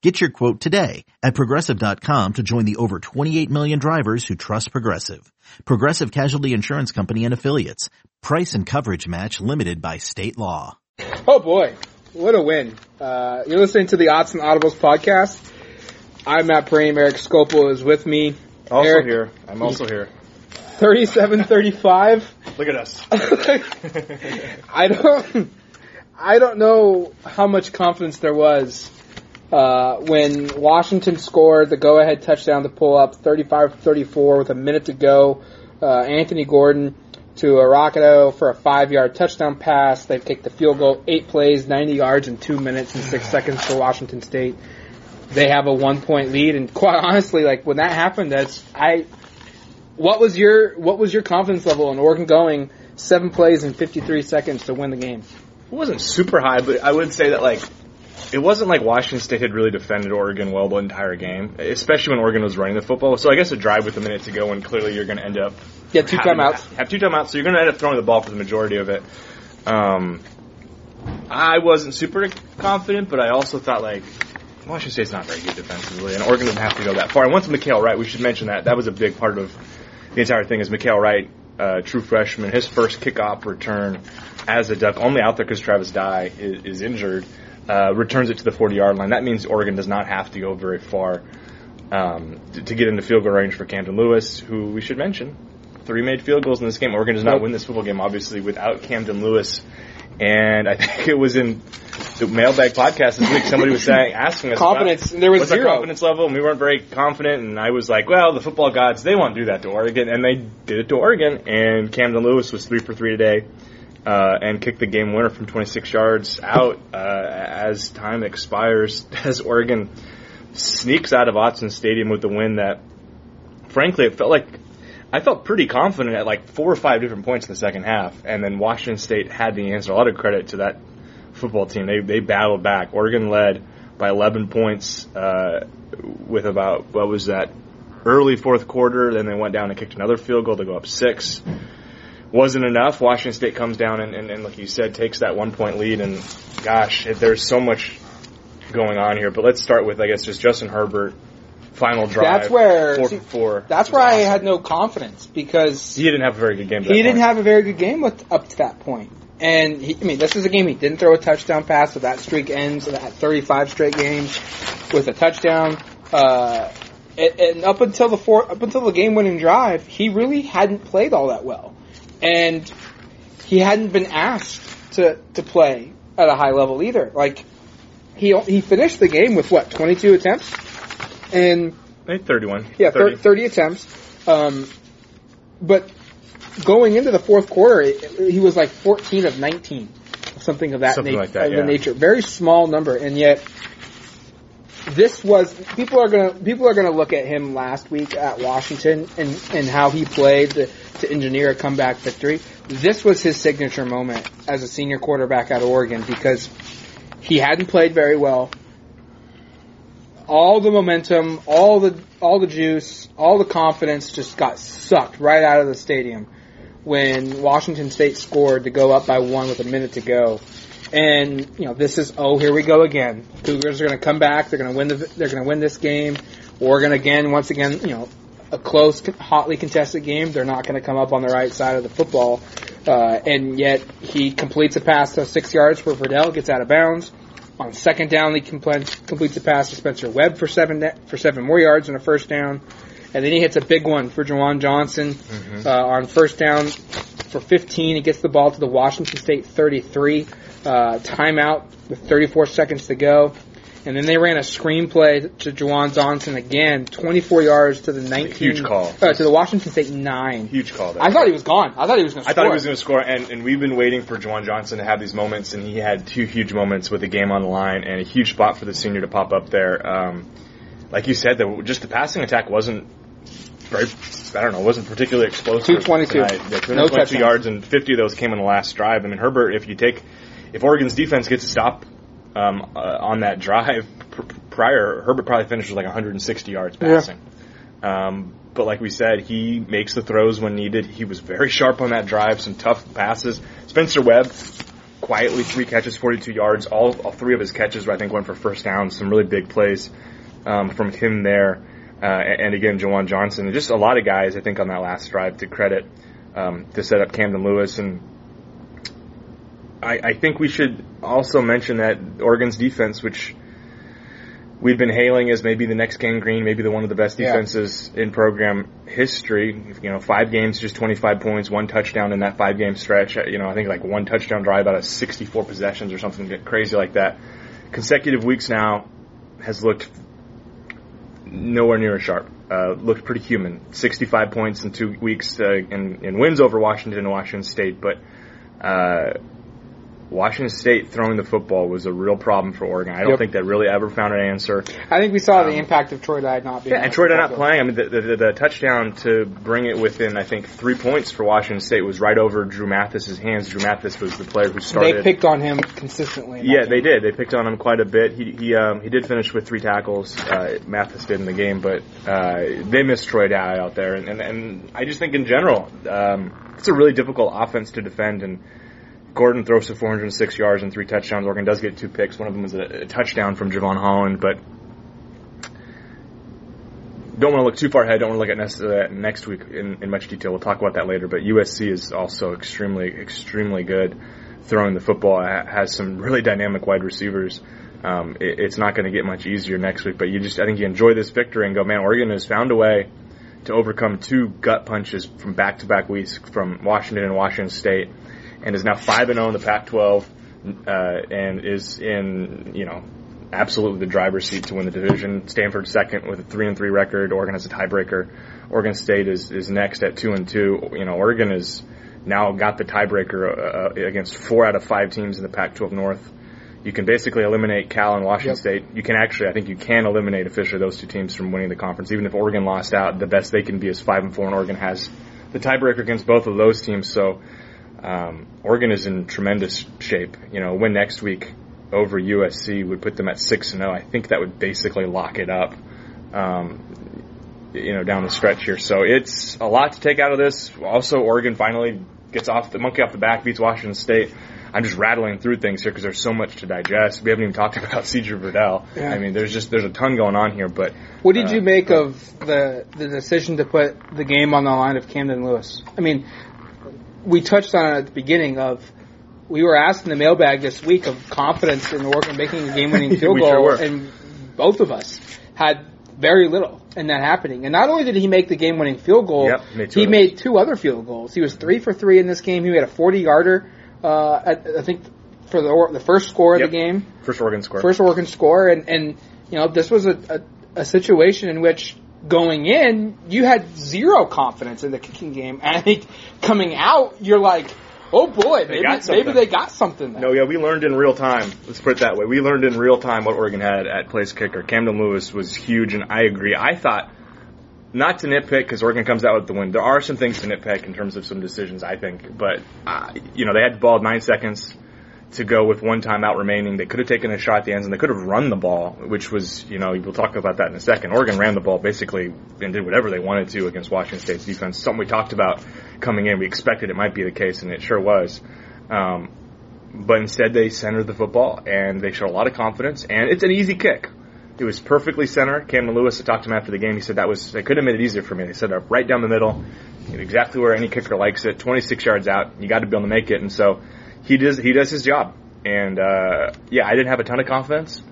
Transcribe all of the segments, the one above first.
Get your quote today at progressive.com to join the over 28 million drivers who trust Progressive. Progressive Casualty Insurance Company and Affiliates. Price and coverage match limited by state law. Oh boy, what a win. Uh, you're listening to the Odds and Audibles podcast. I'm Matt Prehm. Erik Skopil is with me. Also Eric, here. I'm also here. 37-35. Look at us. I don't, I don't know how much confidence there was uh, when Washington scored the go-ahead touchdown to pull up 35-34 with a minute to go. Uh, Anthony Gordon to Arconado for a five-yard touchdown pass. They kicked the field goal, eight plays, 90 yards in two minutes and six seconds for Washington State. They have a one-point lead, and quite honestly, like when that happened, that's I. What was your what was your confidence level in Oregon going seven plays in 53 seconds to win the game? It wasn't super high, but I would say that like it wasn't like Washington State had really defended Oregon well the entire game, especially when Oregon was running the football. So I guess a drive with a minute to go, and clearly you're going to end up Yeah, two having- timeouts. Have two timeouts, so you're going to end up throwing the ball for the majority of it. Um, I wasn't super confident, but I also thought like Washington State's not very good defensively, and Oregon doesn't have to go that far. And once Mykael Wright, we should mention that that was a big part of the entire thing. Is Mykael Wright, uh, true freshman, his first kickoff return as a Duck, only out there because Travis Dye is, is injured, uh, returns it to the 40 yard line. That means Oregon does not have to go very far um, to, to get into field goal range for Camden Lewis, who we should mention. Three made field goals in this game. Oregon does not win this football game, obviously, without Camden Lewis. And I think it was in the mailbag podcast this week. Somebody was saying, asking us Confidence, about there was zero. confidence level, and we weren't very confident. And I was like, well, the football gods, they won't do that to Oregon, and they did it to Oregon. And Camden Lewis was three for three today, uh, and kicked the game winner from 26 yards out uh, as time expires. As Oregon sneaks out of Autzen Stadium with the win that, frankly, it felt like I felt pretty confident at like four or five different points in the second half, and then Washington State had the answer. A lot of credit to that football team. They they battled back. Oregon led by 11 points uh, with about what was that early fourth quarter. Then they went down and kicked another field goal to go up six. Wasn't enough. Washington State comes down and, and, and like you said, takes that one point lead. And gosh, there's so much going on here. But let's start with I guess just Justin Herbert. Final drive. That's where- four see, four. That's where I had no confidence because He didn't have a very good game. he didn't point. have a very good game with, up to that point. And he, I mean, this is a game he didn't throw a touchdown pass, so that streak ends at 35 straight games with a touchdown. Uh, and, and up until the four, up until the game-winning drive, he really hadn't played all that well, and he hadn't been asked to to play at a high level either. Like he he finished the game with what 22 attempts, and 31. yeah, 30, 30 attempts. Um, but going into the fourth quarter, it, he was like 14 of 19, something of that, Something nat- like that, yeah. nature. Very small number, and yet this was people are gonna people are gonna look at him last week at Washington and and how he played to, to engineer a comeback victory. This was his signature moment as a senior quarterback at Oregon because he hadn't played very well all the momentum, all the all the juice, all the confidence just got sucked right out of the stadium when Washington State scored to go up by one with a minute to go. And you know, this is oh, here we go again. Cougars are going to come back. They're going to win the. They're going to win this game. Oregon again, once again, you know, a close, hotly contested game. They're not going to come up on the right side of the football. Uh, and yet he completes a pass to six yards where Verdell gets out of bounds. On second down, he completes, completes a pass to Spencer Webb for seven for seven more yards and a first down, and then he hits a big one for Juwan Johnson uh, on first down for 15. He gets the ball to the Washington State 33. Uh, timeout with 34 seconds to go. And then they ran a screenplay to Juwan Johnson again, 24 yards to the 19. Huge call. Uh, to the Washington State 9. Huge call. There. I thought he was gone. I thought he was going to I thought he was going to score, and, and we've been waiting for Juwan Johnson to have these moments, and he had two huge moments with the game on the line and a huge spot for the senior to pop up there. Um, like you said, the, just the passing attack wasn't very, I don't know, wasn't particularly explosive. 222. tonight. Yeah, 222 touchdowns. yards, and 50 of those came in the last drive. I mean, Herbert, if you take, if Oregon's defense gets a stop um, uh, on that drive pr- prior, Herbert probably finishes like 160 yards Yeah. passing. Um, but like we said, he makes the throws when needed. He was very sharp on that drive, some tough passes. Spencer Webb, quietly three catches, 42 yards. All, all three of his catches, I think, went for first down. Some really big plays um, from him there. Uh, and and again, Juwan Johnson. And Just a lot of guys, I think, on that last drive to credit um, to set up Camden Lewis. And I, I think we should also mention that Oregon's defense, which we've been hailing as maybe the next Gang Green, maybe the one of the best Yeah. defenses in program history. You know, five games, just 25 points, one touchdown in that five game stretch. Uh, You know, I think like one touchdown drive out of 64 possessions or something crazy like that. Consecutive weeks now has looked nowhere near as sharp. Uh, looked pretty human. 65 points in two weeks uh, in, in wins over Washington and Washington State, but uh, Washington State throwing the football was a real problem for Oregon. I don't Yep. think they really ever found an answer. I think we saw the impact of Troy Dye not being. Yeah, and Troy football not playing. I mean, the, the, the touchdown to bring it within, I think, three points for Washington State was right over Drew Mathis's hands. Drew Mathis was the player who started. They picked on him consistently. Yeah, game. they did. They picked on him quite a bit. He he um, he did finish with three tackles. Uh, Mathis did in the game, but uh, they missed Troy Dye out there, and, and and I just think in general, um, it's a really difficult offense to defend. And Gordon throws for 406 yards and three touchdowns. Oregon does get two picks. One of them was a, a touchdown from Jevon Holland, but don't want to look too far ahead. Don't want to look at next, uh, next week in, in much detail. We'll talk about that later. But USC is also extremely, extremely good throwing the football. Ha- Has some really dynamic wide receivers. Um, it, it's not going to get much easier next week. But you just, I think you enjoy this victory and go, man. Oregon has found a way to overcome two gut punches from back-to-back weeks from Washington and Washington State, and is now five and zero in the Pac-12, uh, and is in you know absolutely the driver's seat to win the division. Stanford second with a three and three record. Oregon has a tiebreaker. Oregon State is is next at two and two. You know, Oregon is now got the tiebreaker uh, against four out of five teams in the Pac-12 North. You can basically eliminate Cal and Washington Yep. State. You can actually, I think, you can eliminate officially those two teams from winning the conference. Even if Oregon lost out, the best they can be is five and four, and Oregon has the tiebreaker against both of those teams. So um, Oregon is in tremendous shape. You know, win next week over USC would put them at six and zero. I think that would basically lock it up. Um, you know, down the stretch here. So it's a lot to take out of this. Also, Oregon finally gets off the monkey off the back, beats Washington State. I'm just rattling through things here because there's so much to digest. We haven't even talked about Cedar Verdell. Yeah. I mean, there's just there's a ton going on here. But What did Uh, you make of the the decision to put the game on the line of Camden Lewis? I mean, we touched on it at the beginning of we were asked in the mailbag this week of confidence in the Oregon making a game-winning field goal, sure and both of us had very little in that happening. And not only did he make the game-winning field goal, Yep, made he made two other field goals. He was three for three in this game. He had a 40-yarder, uh, at, I think, for the or- the first score of Yep. the game first Oregon score. first Oregon score, and and you know this was a, a a situation in which going in you had zero confidence in the kicking game, and I think coming out you're like, oh boy, maybe got maybe they got something there. No, yeah, we learned in real time. Let's put it that way. We learned in real time what Oregon had at place kicker. Camden Lewis was huge, and I agree. I thought not to nitpick because Oregon comes out with the win. There are some things to nitpick in terms of some decisions, I think. But uh, you know, they had the ball nine seconds to go with one timeout remaining. They could have taken a shot at the ends, and they could have run the ball, which was, you know, we'll talk about that in a second. Oregon ran the ball basically and did whatever they wanted to against Washington State's defense. Something we talked about coming in. We expected it might be the case, and it sure was. Um, but instead they centered the football and they showed a lot of confidence and it's an easy kick. It was perfectly center. Camden Lewis, I talked to him after the game. He said that was they couldn't have made it easier for me. They set up right down the middle, exactly where any kicker likes it. 26 yards out. You got to be able to make it, and so he does. He does his job. And uh, yeah, I didn't have a ton of confidence.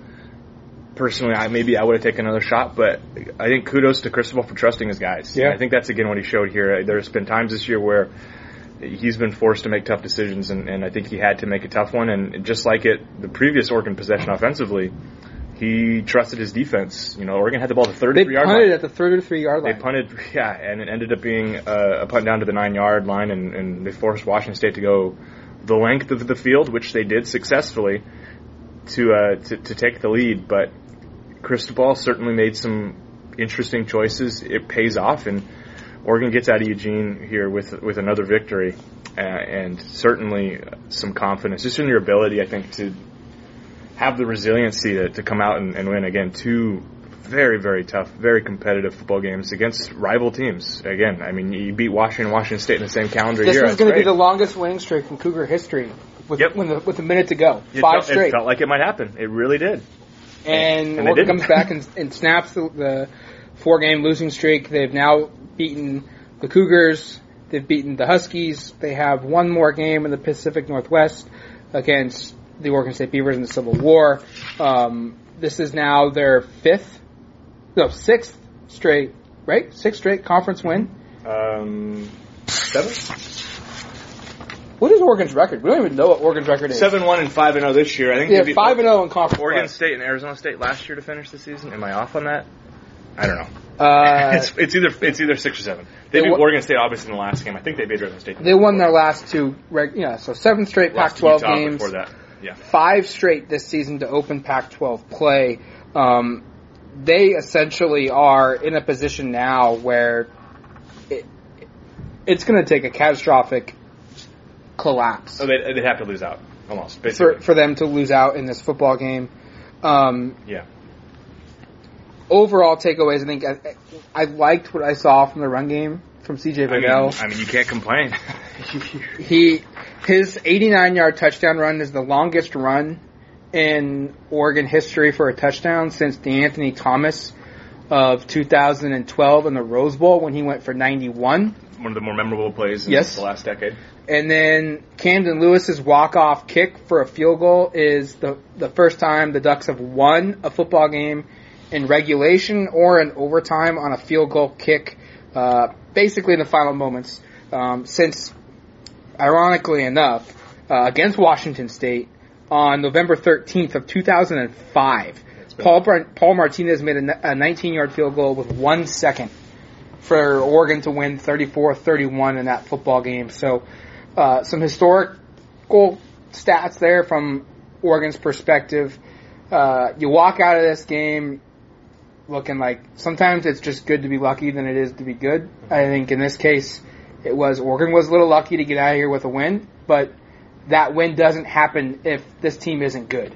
Personally, I maybe I would have taken another shot, but I think kudos to Cristobal for trusting his guys. Yeah. I think that's again what he showed here. There's been times this year where he's been forced to make tough decisions, and, and I think he had to make a tough one. And just like it, the previous Oregon possession offensively, he trusted his defense. You know, Oregon had the ball at the they 33 yard line. They punted at the 33 yard line. They punted, yeah, and it ended up being uh, a punt down to the nine yard line, and, and they forced Washington State to go the length of the field, which they did successfully to uh, to, to take the lead. But Cristobal certainly made some interesting choices. It pays off, and Oregon gets out of Eugene here with with another victory, uh, and certainly some confidence just in your ability, I think, to have the resiliency to, to come out and, and win again two very very tough, very competitive football games against rival teams. Again, I mean, you beat Washington, Washington State in the same calendar This year. was That's going to be the longest winning streak in Cougar history with, Yep. when the, with a minute to go. It Five felt, straight. It felt like it might happen. It really did. and, And Oregon comes back and, and snaps the, the four game losing streak. They've now beaten the Cougars. They've beaten the Huskies. They have one more game in the Pacific Northwest against the Oregon State Beavers in the Civil War. Um, this is now their fifth, no, sixth straight, right? Sixth straight conference win. Um, seven, What is Oregon's record? We don't even know what Oregon's record is. seven, one, and five and zero this year. I think Yeah, five and zero in conference. Oregon play. State and Arizona State last year to finish the season. Am I off on that? I don't know. Uh, it's, it's either it's either six or seven. They They beat won- Oregon State obviously in the last game. I think they beat Arizona State. they won their last two, reg- yeah, so seven straight Lost Pac-12 Utah games. before that. Yeah. five straight this season to open Pac-12 play. Um, they essentially are in a position now where it, it's going to take a catastrophic collapse So they they'd have to lose out almost basically. for for them to lose out in this football game. Um, yeah. overall takeaways, I think I, I liked what I saw from the run game from CJ I mean, I mean, you can't complain. He his 89 yard touchdown run is the longest run in Oregon history for a touchdown since De'Anthony Thomas of 2012 in the Rose Bowl when he went for 91. One of the more memorable plays in Yes. the last decade. And then Camden Lewis's walk off kick for a field goal is the the first time the Ducks have won a football game in regulation or in overtime on a field goal kick, uh, basically in the final moments. Um, since, ironically enough, uh, against Washington State on November 13th of 2005, Paul Paul Martinez made a 19 yard field goal with one second for Oregon to win 34-31 in that football game. So, uh, some historical stats there from Oregon's perspective. Uh, you walk out of this game looking like sometimes it's just good to be lucky than it is to be good. I think in this case, it was Oregon was a little lucky to get out of here with a win, but that win doesn't happen if this team isn't good.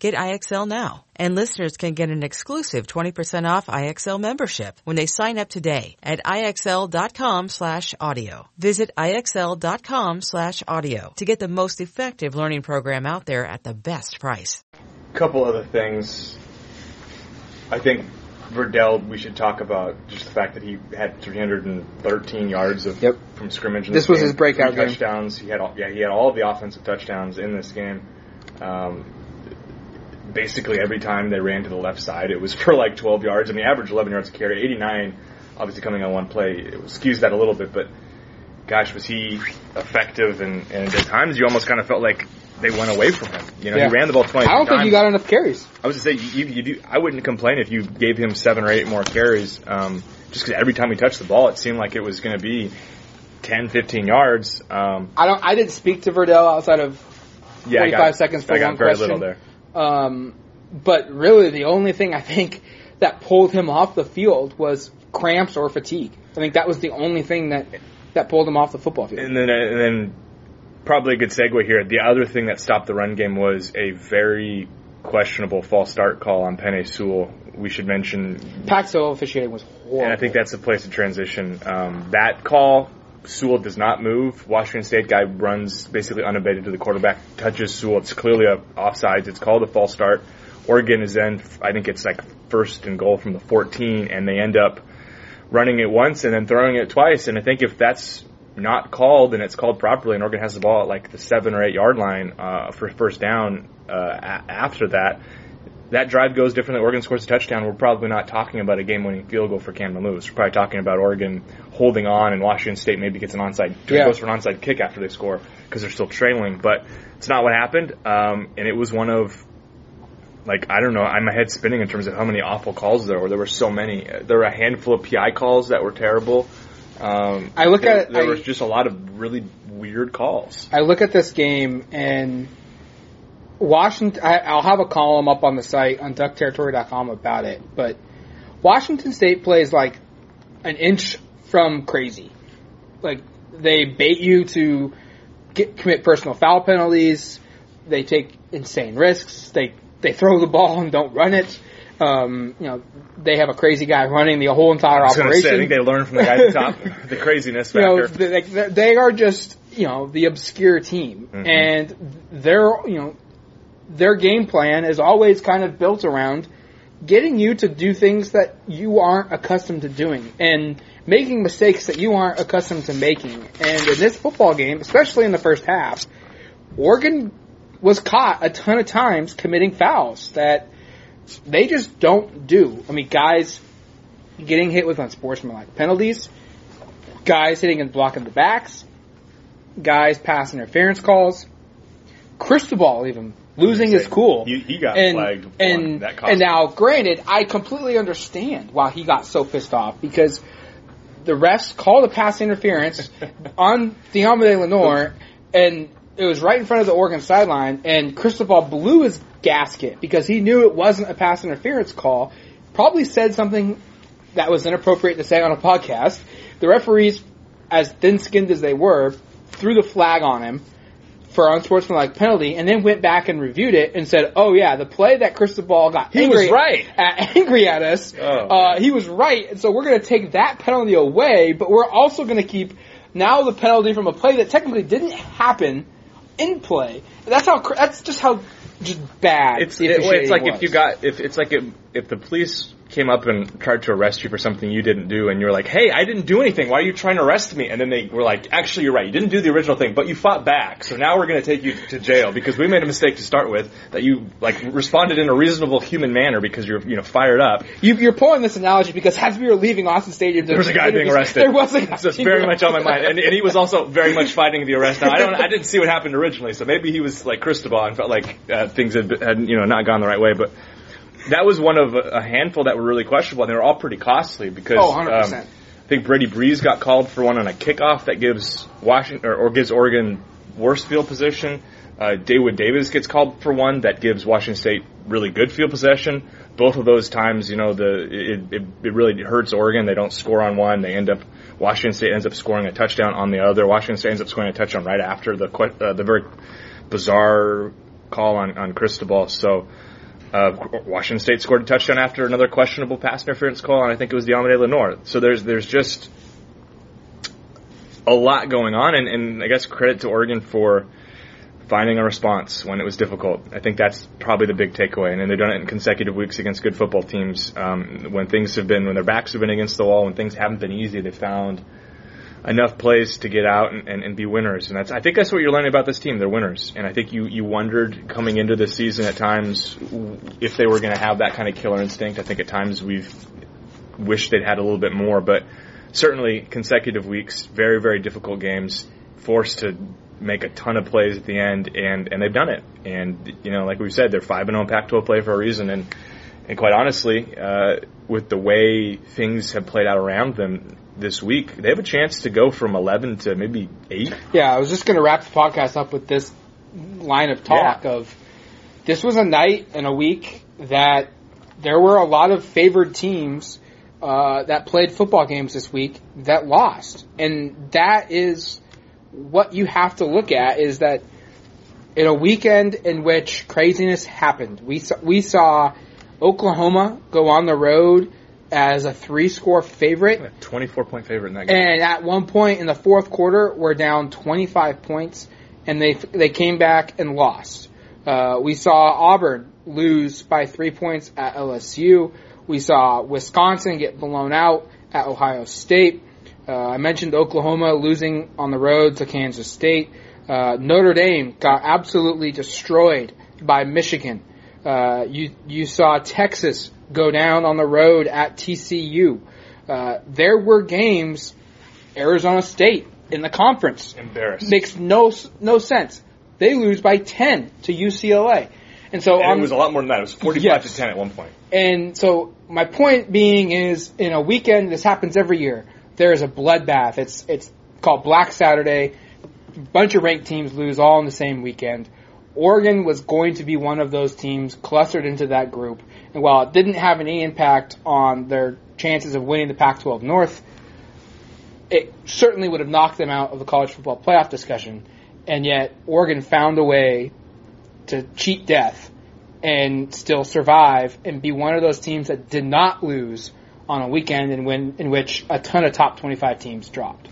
Get IXL now. And listeners can get an exclusive 20% off IXL membership when they sign up today at IXL.com slash audio. Visit IXL.com slash audio to get the most effective learning program out there at the best price. couple other things. I think Verdell, we should talk about just the fact that he had 313 yards of Yep. from scrimmage. In This was game, his breakout three game. touchdowns. He had all, yeah, he had all of the offensive touchdowns in this game. Um, basically, every time they ran to the left side, it was for like 12 yards. I mean, average 11 yards a carry. 89, obviously coming on one play, it skews that a little bit, but gosh, was he effective? And, and at times, you almost kind of felt like they went away from him. You know, Yeah. he ran the ball 20 I don't think you got enough carries. I was to say you, you do. I wouldn't complain if you gave him seven or eight more carries. Um, just because every time he touched the ball, it seemed like it was going to be 10, 15 yards. Um, I don't. I didn't speak to Verdell outside of yeah, 45 got, seconds for I got one very question. little there. Um, but really, the only thing I think that pulled him off the field was cramps or fatigue. I think that was the only thing that that pulled him off the football field. And then, and then, probably a good segue here. The other thing that stopped the run game was a very questionable false start call on Penei Sewell. We should mention, Paxo officiating was horrible. and I think that's the place to transition. Um, that call, Sewell does not move. Washington State guy runs basically unabated to the quarterback, touches Sewell. It's clearly a offsides. It's called a false start. Oregon is then, I think it's like first and goal from the 14, and they end up running it once and then throwing it twice. And I think if that's not called and it's called properly, and Oregon has the ball at like the seven or eight yard line uh, for first down uh, a- after that, that drive goes differently. Oregon scores a touchdown. We're probably not talking about a game-winning field goal for Camden Lewis. We're probably talking about Oregon holding on, and Washington State maybe gets an onside Yeah. goes for an onside kick after they score because they're still trailing. But it's not what happened, um, and it was one of like I don't know. I'm my head spinning in terms of how many awful calls there were. There were so many. There were a handful of PI calls that were terrible. Um, I look there, at- there I- was just a lot of really weird calls. I look at this game and Washington. I, I'll have a column up on the site on duckterritory.com about it, but Washington State plays like an inch from crazy. Like they bait you to get, commit personal foul penalties. They take insane risks. They they throw the ball and don't run it. Um, you know, they have a crazy guy running the whole entire I was operation say, I think they learned from the guy at the top, the craziness factor. you know, they, like, they- they are just you know the obscure team, Mm-hmm. and their you know their game plan is always kind of built around getting you to do things that you aren't accustomed to doing and making mistakes that you aren't accustomed to making. And in this football game, especially in the first half, Oregon was caught a ton of times committing fouls that they just don't do. I mean, guys getting hit with unsportsmanlike penalties, guys hitting and blocking the backs, guys pass interference calls, Cristobal even losing is cool. He, he got and flagged. for and that cost and now, granted, I completely understand why he got so pissed off because the refs called a pass interference on Deommodore Lenoir, and it was right in front of the Oregon sideline, and Cristobal blew his gasket because he knew it wasn't a pass interference call. Probably said something that was inappropriate to say on a podcast. The referees, as thin-skinned as they were, threw the flag on him for unsportsmanlike penalty, and then went back and reviewed it and said, "Oh yeah, the play that Cristobal got He angry was right. at, angry at us, Oh, uh, he was right, and so we're going to take that penalty away, but we're also going to keep now the penalty from a play that technically didn't happen in play. That's how. That's just how just bad. It's it, it's like if you got if it's like if, if the police came up and tried to arrest you for something you didn't do, and you're like, "Hey, I didn't do anything. Why are you trying to arrest me?" And then they were like, "Actually, you're right. You didn't do the original thing, but you fought back. So now we're going to take you to jail because we made a mistake to start with. That you like responded in a reasonable human manner because you're you know fired up. You, you're pulling this analogy because as we were leaving Autzen Stadium, There was a guy being arrested. There was a guy. So it's very much on my mind, and, and he was also very much fighting the arrest. Now I don't, I didn't see what happened originally, so maybe he was like Cristobal and felt like uh, things had, had you know not gone the right way. But that was one of a handful that were really questionable, and they were all pretty costly because Oh, 100%. um, I think Brady Breeze got called for one on a kickoff that gives Washington or, or gives Oregon worse field position. Uh, David Davis gets called for one that gives Washington State really good field possession. Both of those times, you know, the it, it, it really hurts Oregon. They don't score on one. They end up Washington State ends up scoring a touchdown on the other. Washington State ends up scoring a touchdown right after the uh, the very bizarre call on on Cristobal. So. Uh, Washington State scored a touchdown after another questionable pass interference call, and I think it was Deommodore Lenoir. So there's there's just a lot going on, and, and I guess credit to Oregon for finding a response when it was difficult. I think that's probably the big takeaway, and then they've done it in consecutive weeks against good football teams. Um, when things have been when their backs have been against the wall, when things haven't been easy, they've found enough plays to get out and, and, and be winners. And that's I think that's what you're learning about this team. They're winners, and I think you you wondered coming into this season at times if they were going to have that kind of killer instinct. I think at times we've wished they'd had a little bit more, but certainly consecutive weeks, very very difficult games, forced to make a ton of plays at the end, and and they've done it. And you know, like we said, they're five and zero Pac-12 play for a reason, and and quite honestly, uh, with the way things have played out around them this week, they have a chance to go from 11 to maybe 8. Yeah, I was just going to wrap the podcast up with this line of talk Yeah. of this was a night and a week that there were a lot of favored teams uh, that played football games this week that lost, and that is what you have to look at. Is that in a weekend in which craziness happened, we saw, we saw Oklahoma go on the road as a three score favorite. 24 point favorite in that game. And at one point in the fourth quarter, we're down 25 points, and they they came back and lost. Uh, we saw Auburn lose by three points at LSU. We saw Wisconsin get blown out at Ohio State. Uh, I mentioned Oklahoma losing on the road to Kansas State. Uh, Notre Dame got absolutely destroyed by Michigan. Uh, you you saw Texas go down on the road at TCU. Uh, there were games, Arizona State in the conference Embarrassed. makes no no sense. They lose by ten to UCLA, and so and on, it was a lot more than that. It was 45 Yes. to 10 at one point. and so my point being is, in a weekend, this happens every year. There is a bloodbath. It's it's called Black Saturday. A bunch of ranked teams lose all in the same weekend. Oregon was going to be one of those teams clustered into that group, and while it didn't have any impact on their chances of winning the Pac-12 North, it certainly would have knocked them out of the college football playoff discussion. And yet, Oregon found a way to cheat death and still survive and be one of those teams that did not lose on a weekend in, when, in which a ton of top 25 teams dropped.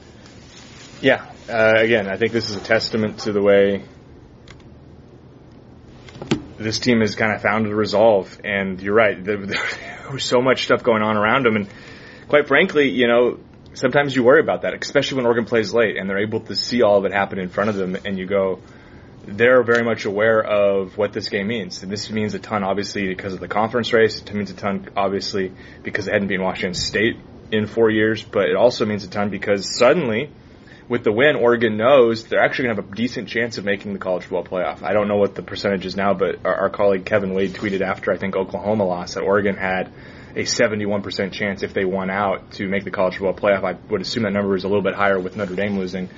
Yeah. Uh, again, I think this is a testament to the way this team has kind of found a resolve. And you're right. There, there was so much stuff going on around them. And quite frankly, you know, sometimes you worry about that, especially when Oregon plays late and they're able to see all of it happen in front of them. And you go, they're very much aware of what this game means. And this means a ton, obviously, because of the conference race. It means a ton, obviously, because they hadn't been Washington State in four years. But it also means a ton because suddenly, with the win, Oregon knows they're actually going to have a decent chance of making the college football playoff. I don't know what the percentage is now, but our, our colleague Kevin Wade tweeted after I think Oklahoma lost that Oregon had a 71% chance if they won out to make the college football playoff. I would assume that number is a little bit higher with Notre Dame losing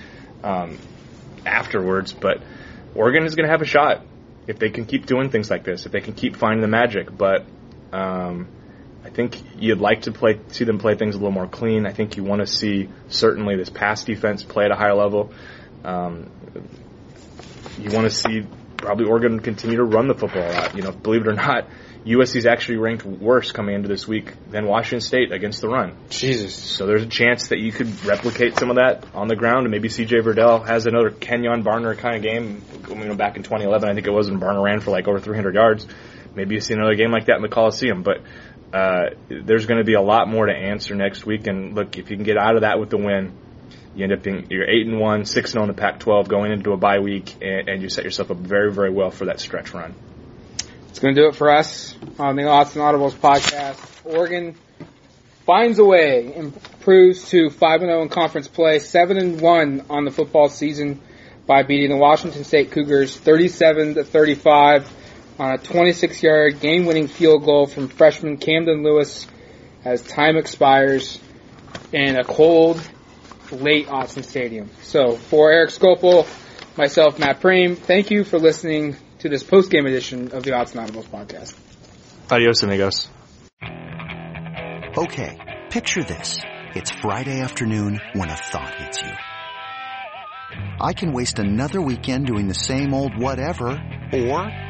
um, afterwards, but Oregon is going to have a shot if they can keep doing things like this, if they can keep finding the magic. But um, think you'd like to play, see them play things a little more clean. I think you want to see certainly this pass defense play at a higher level. Um, you want to see probably Oregon continue to run the football a lot. You know, believe it or not, USC is actually ranked worse coming into this week than Washington State against the run. Jesus. So there's a chance that you could replicate some of that on the ground, and maybe CJ Verdell has another Kenjon Barner kind of game. You know, back in 2011, I think it was when Barner ran for like over 300 yards. Maybe you see another game like that in the Coliseum, but uh, there's going to be a lot more to answer next week. And look, if you can get out of that with the win, you end up being you're eight and one, six and zero in the Pac-12, going into a bye week, and, and you set yourself up very, very well for that stretch run. It's going to do it for us on the and Audibles podcast. Oregon finds a way, improves to 5 and 0 in conference play, 7 and 1 on the football season by beating the Washington State Cougars 37 to 35 on a 26 yard game winning field goal from freshman Camden Lewis as time expires in a cold, late Autzen Stadium. So for Erik Skopil, myself, Matt Prehm, thank you for listening to this post game edition of the Odds and Audibles podcast. Adios, amigos. Okay, picture this. It's Friday afternoon when a thought hits you. I can waste another weekend doing the same old whatever, or